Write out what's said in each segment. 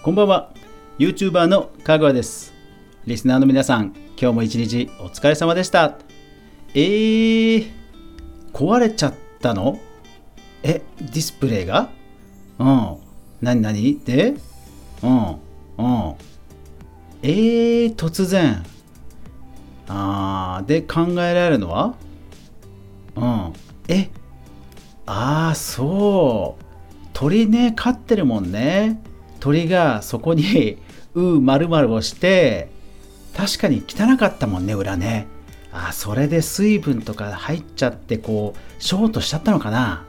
こんばんは。YouTuber のかぐわです。リスナーの皆さん今日も一日お疲れ様でした。えー、壊れちゃったの？えディスプレイが？うん。何何？で？うん。うん。えー、突然。あー。で考えられるのは？うん。え？ああそう。鳥ね飼ってるもんね。鳥がそこに うまるまるをして確かに汚かったもんね裏ね。あそれで水分とか入っちゃってこうショートしちゃったのかな。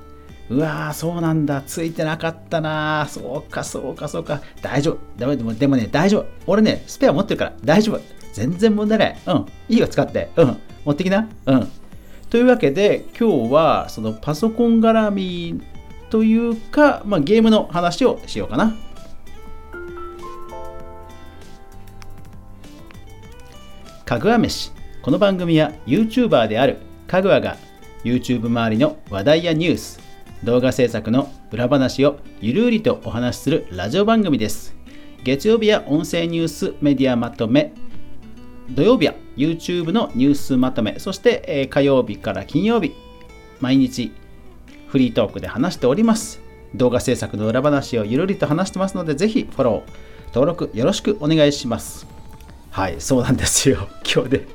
うわーそうなんだ。ついてなかったな。そうかそうかそうか。大丈夫。でもでもね大丈夫。俺ねスペア持ってるから大丈夫。全然問題ない。うん。いいよ使って。うん。持ってきな。うん。というわけで今日はそのパソコン絡みというか、まあ、ゲームの話をしようかな。かぐわ飯。この番組は YouTuber であるかぐわが YouTube 周りの話題やニュース動画制作の裏話をゆるりとお話しするラジオ番組です。月曜日は音声ニュースメディアまとめ土曜日は YouTube のニュースまとめそして、え、火曜日から金曜日毎日フリートークで話しております。動画制作の裏話をゆるりと話してますのでぜひフォロー登録よろしくお願いします。はい、そうなんですよ。今日で、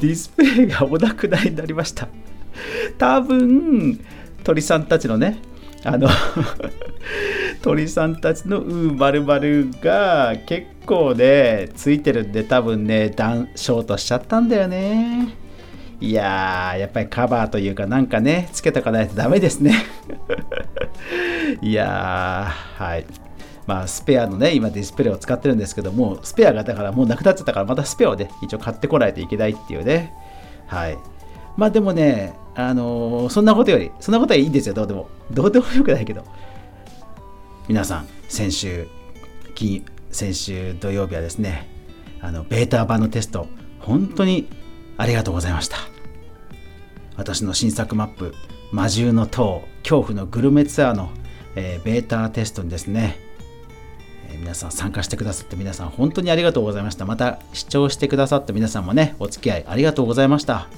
ディスプレイがお亡くなりになりました。多分、鳥さんたちのね、あの 鳥さんたちのうーまるまるが結構ね、ついてるんで多分ね、ダンショートしちゃったんだよね。いやー、やっぱりカバーというかなんかね、つけとかないとダメですね。いやー、はい。まあ、スペアのね、今ディスプレイを使ってるんですけども、スペアがだからもうなくなっちゃったから、またスペアをね、一応買ってこないといけないっていうね。はい。まあでもね、あのー、そんなことより、そんなことはいいんですよ、どうでも。どうでもよくないけど。皆さん、先週、金、先週土曜日はですね、あの、ベータ版のテスト、本当にありがとうございました。私の新作マップ、魔獣の塔、恐怖のグルメツアーの、えー、ベータテストにですね、皆さん参加してくださって皆さん本当にありがとうございました。また視聴してくださった皆さんもね、お付き合いありがとうございました。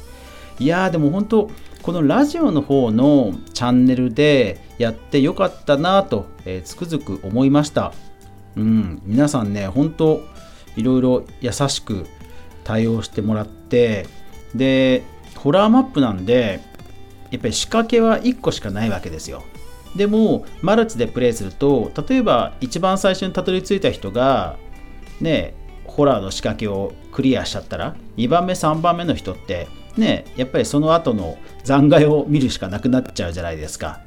いやーでも本当、このラジオの方のチャンネルでやってよかったなと、えー、つくづく思いました。うん、皆さんね、本当いろいろ優しく対応してもらって、で、ホラーマップなんで、やっぱり仕掛けは1個しかないわけですよ。でもマルチでプレイすると例えば一番最初にたどり着いた人がねホラーの仕掛けをクリアしちゃったら2番目3番目の人ってねやっぱりその後の残骸を見るしかなくなっちゃうじゃないですか。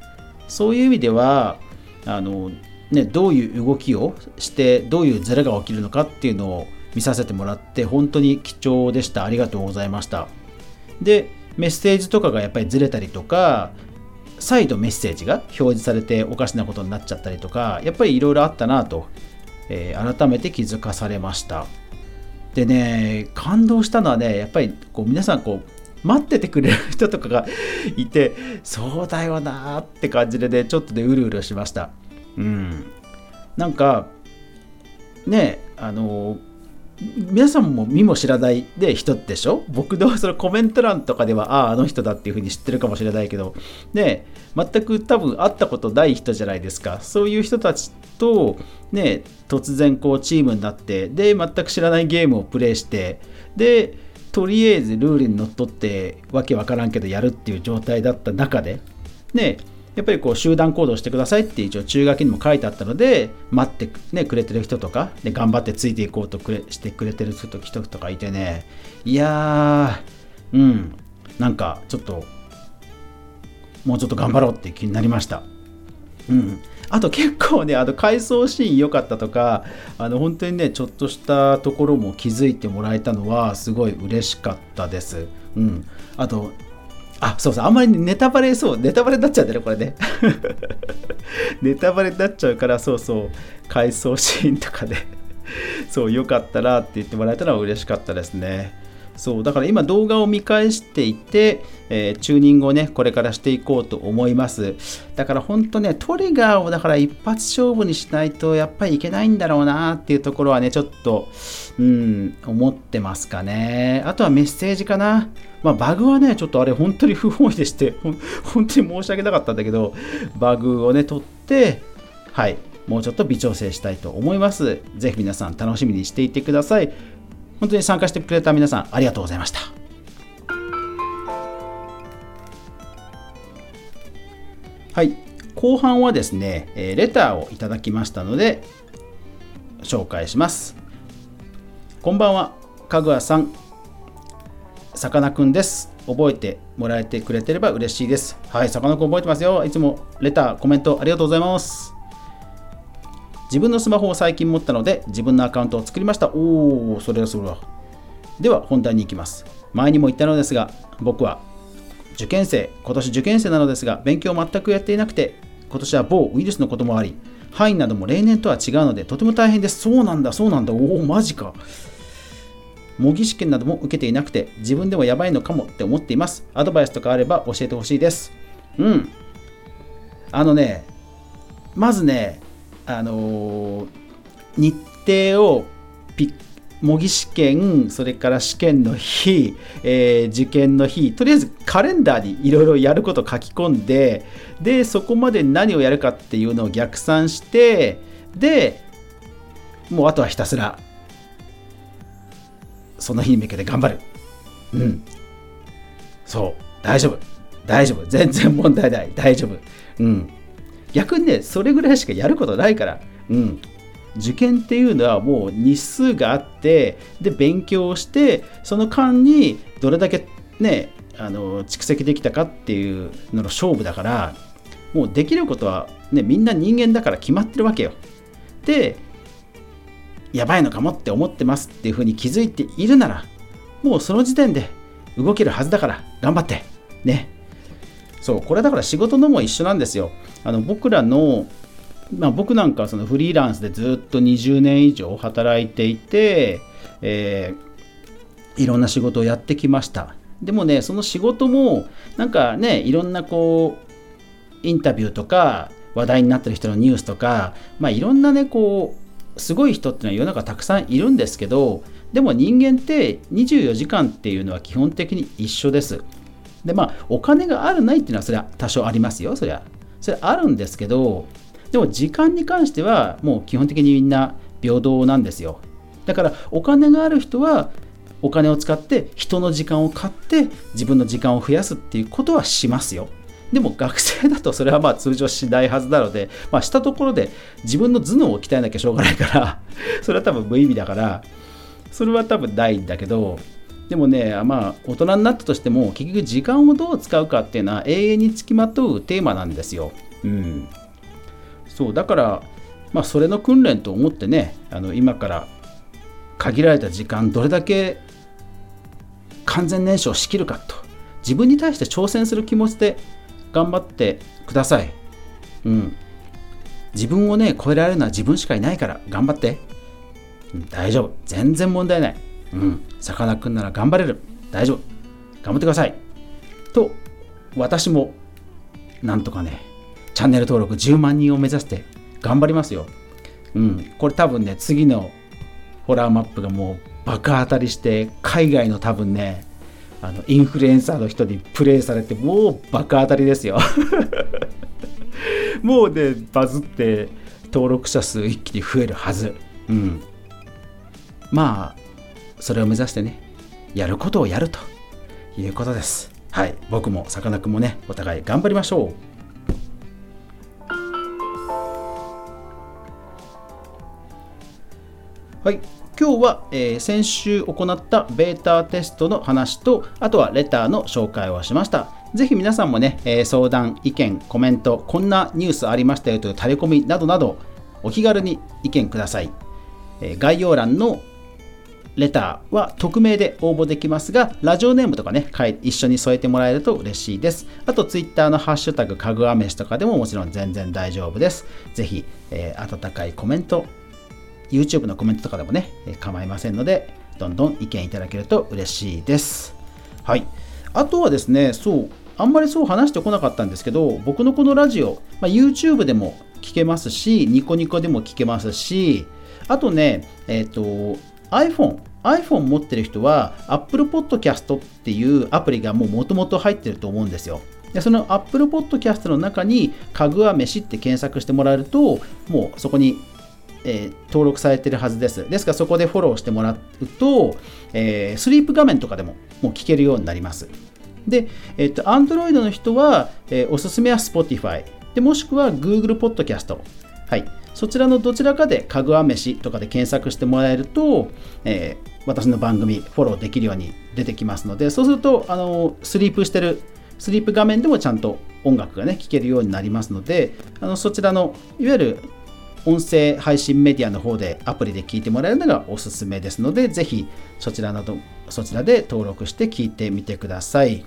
そういう意味ではあの、ね、どういう動きをしてどういうズレが起きるのかっていうのを見させてもらって本当に貴重でした。ありがとうございました。でメッセージとかがやっぱりずれたりとか再度メッセージが表示されておかしなことになっちゃったりとかやっぱりいろいろあったなと、えー、改めて気づかされました。でね感動したのはねやっぱりこう皆さんこう待っててくれる人とかがいてそうだよなって感じでねちょっとでうるうるしました。うん。なんかねあの皆さんも見も知らないで人でしょ？僕のそのコメント欄とかではあああの人だっていうふうに知ってるかもしれないけど。ね全く多分会ったことない人じゃないですか。そういう人たちとね突然こうチームになってで全く知らないゲームをプレイしてでとりあえずルールにのっとってわけわからんけどやるっていう状態だった中でねやっぱりこう集団行動してくださいって一応中書きにも書いてあったので待って、ね、くれてる人とか、で頑張ってついていこうとくれしてくれてる人とかいてねいやーうんなんかちょっともうちょっと頑張ろうって気になりました。うん、あと結構ね、あの回想シーン良かったとか、あの本当にね、ちょっとしたところも気づいてもらえたのは、すごい嬉しかったです。うん、あと、あ、そうそう、あんまりネタバレ、そう、ネタバレになっちゃうんだよね、これね。ネタバレになっちゃうから、そうそう、回想シーンとかで そう、よかったなって言ってもらえたのは嬉しかったですね。そうだから今動画を見返していて、えー、チューニングをねこれからしていこうと思いますだから本当ねトリガーをだから一発勝負にしないとやっぱりいけないんだろうなっていうところはねちょっとうん思ってますかねあとはメッセージかなまあ、バグはね、ちょっとあれ本当に不本意でして、本当に申し訳なかったんだけど、バグをね、取って、はい、もうちょっと微調整したいと思います。ぜひ皆さん楽しみにしていてください。本当に参加してくれた皆さんありがとうございました。はい、後半はですね、えレターをいただきましたので紹介します。こんばんは、かぐわさん、さかなクンです。覚えてもらえてくれてれば嬉しいです。はい、さかなクン覚えてますよ。いつもレター、コメントありがとうございます。自分のスマホを最近持ったので自分のアカウントを作りました。おお、それはそれは。では本題に行きます。前にも言ったのですが、僕は受験生、今年受験生なのですが、勉強を全くやっていなくて、今年は某ウイルスのこともあり、範囲なども例年とは違うので、とても大変です。そうなんだ、そうなんだ。おお、マジか。模擬試験なども受けていなくて、自分でもやばいのかもって思っています。アドバイスとかあれば教えてほしいです。うん。あのね、まずね、あの、日程をピッ模擬試験、それから試験の日、えー、受験の日、とりあえずカレンダーにいろいろやること書き込んで、で、そこまで何をやるかっていうのを逆算して、で、もうあとはひたすら、その日に向けて頑張る。うん。そう、大丈夫。大丈夫。全然問題ない。大丈夫。うん。逆にね、それぐらいしかやることないから、うん。受験っていうのはもう日数があってで勉強してその間にどれだけねあの蓄積できたかっていうのの勝負だからもうできることは、ね、みんな人間だから決まってるわけよ。でやばいのかもって思ってますっていうふうに気づいているならもうその時点で動けるはずだから頑張ってねそうこれだから仕事のも一緒なんですよ。あの僕らのまあ、僕なんかそのフリーランスでずっと20年以上働いていて、えー、いろんな仕事をやってきました。でもねその仕事もなんかねいろんなこうインタビューとか話題になってる人のニュースとか、まあ、いろんなねこうすごい人っていうのは世の中たくさんいるんですけどでも人間って24時間っていうのは基本的に一緒です。でまあお金があるないっていうのはそれは多少ありますよ。そりゃそれあるんですけどでも時間に関してはもう基本的にみんな平等なんですよ。だからお金がある人はお金を使って人の時間を買って自分の時間を増やすっていうことはしますよ。でも学生だとそれはまあ通常しないはずなので、まあ、したところで自分の頭脳を鍛えなきゃしょうがないからそれは多分無意味だからそれは多分ないんだけどでもねまあ大人になったとしても結局時間をどう使うかっていうのは永遠につきまとうテーマなんですよ。うん、そうだからまあそれの訓練と思ってねあの今から限られた時間どれだけ完全燃焼しきるかと自分に対して挑戦する気持ちで頑張ってください。うん。自分をね、超えられるのは自分しかいないから頑張って。うん、大丈夫。全然問題ない。うん。さかなクンなら頑張れる。大丈夫。頑張ってください。と、私も、なんとかね、チャンネル登録10万人を目指して頑張りますよ。うん、これ多分ね、次のホラーマップがもう爆当たりして、海外の多分ね、あのインフルエンサーの人にプレイされて、もう爆当たりですよ。もうね、バズって登録者数一気に増えるはず。うん。まあ、それを目指してね、やることをやるということです。はい、僕もさかなクンもね、お互い頑張りましょう。はい、今日は、えー、先週行ったベータテストの話と、あとはレターの紹介をしました。ぜひ皆さんもね、えー、相談、意見、コメント、こんなニュースありましたよというタレコミなどなど、お気軽に意見ください。えー、概要欄のレターは匿名で応募できますが、ラジオネームとかね、一緒に添えてもらえると嬉しいです。あと、ツイッターのハッシュタグ、かぐわ飯とかでももちろん全然大丈夫です。ぜひ、えー、温かいコメント、YouTube のコメントとかでもね、構いませんので、どんどん意見いただけると嬉しいです。はい。あとはですね、そう、あんまりそう話してこなかったんですけど、僕のこのラジオ、まあ、YouTube でも聞けますし、ニコニコでも聞けますし、あとね、えっ、ー、と、iPhone、iPhone 持ってる人は Apple Podcast っていうアプリがもう元々入ってると思うんですよ。でその Apple Podcast の中にかぐわ飯って検索してもらえるともうそこに、えー、登録されてるはずです。ですからそこでフォローしてもらうと、えー、スリープ画面とかでももう聞けるようになります。で、えっ、と、Android の人は、えー、おすすめは Spotify。でもしくは Google Podcast。はい。そちらのどちらかでかぐわ飯とかで検索してもらえると、えー、私の番組フォローできるように出てきますので、そうすると、あの、スリープしてる、スリープ画面でもちゃんと音楽がね、聴けるようになりますので、あのそちらの、いわゆる音声配信メディアの方でアプリで聞いてもらえるのがおすすめですので、ぜひそちらなど、そちらで登録して聞いてみてください。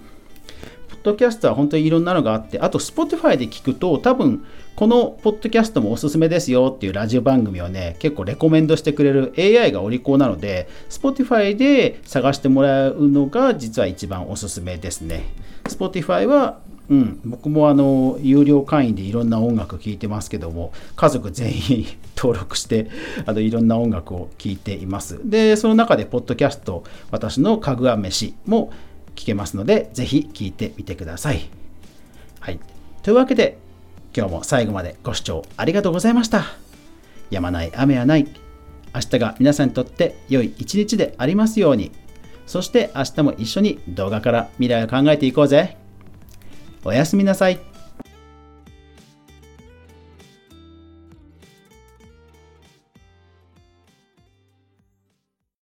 ポッドキャストは本当にいろんなのがあって、あと Spotify で聞くと多分このポッドキャストもおすすめですよっていうラジオ番組をね、結構レコメンドしてくれる AI がお利口なので、Spotify で探してもらうのが実は一番おすすめですね。Spotify はうん、僕もあの有料会員でいろんな音楽聴いてますけども家族全員登録してあのいろんな音楽を聴いていますでその中でポッドキャスト私のかぐわ飯も聞けますのでぜひ聴いてみてください。はい。というわけで今日も最後までご視聴ありがとうございました。止まない雨はない。明日が皆さんにとって良い一日でありますように。そして明日も一緒に動画から未来を考えていこうぜ。おやすみなさい。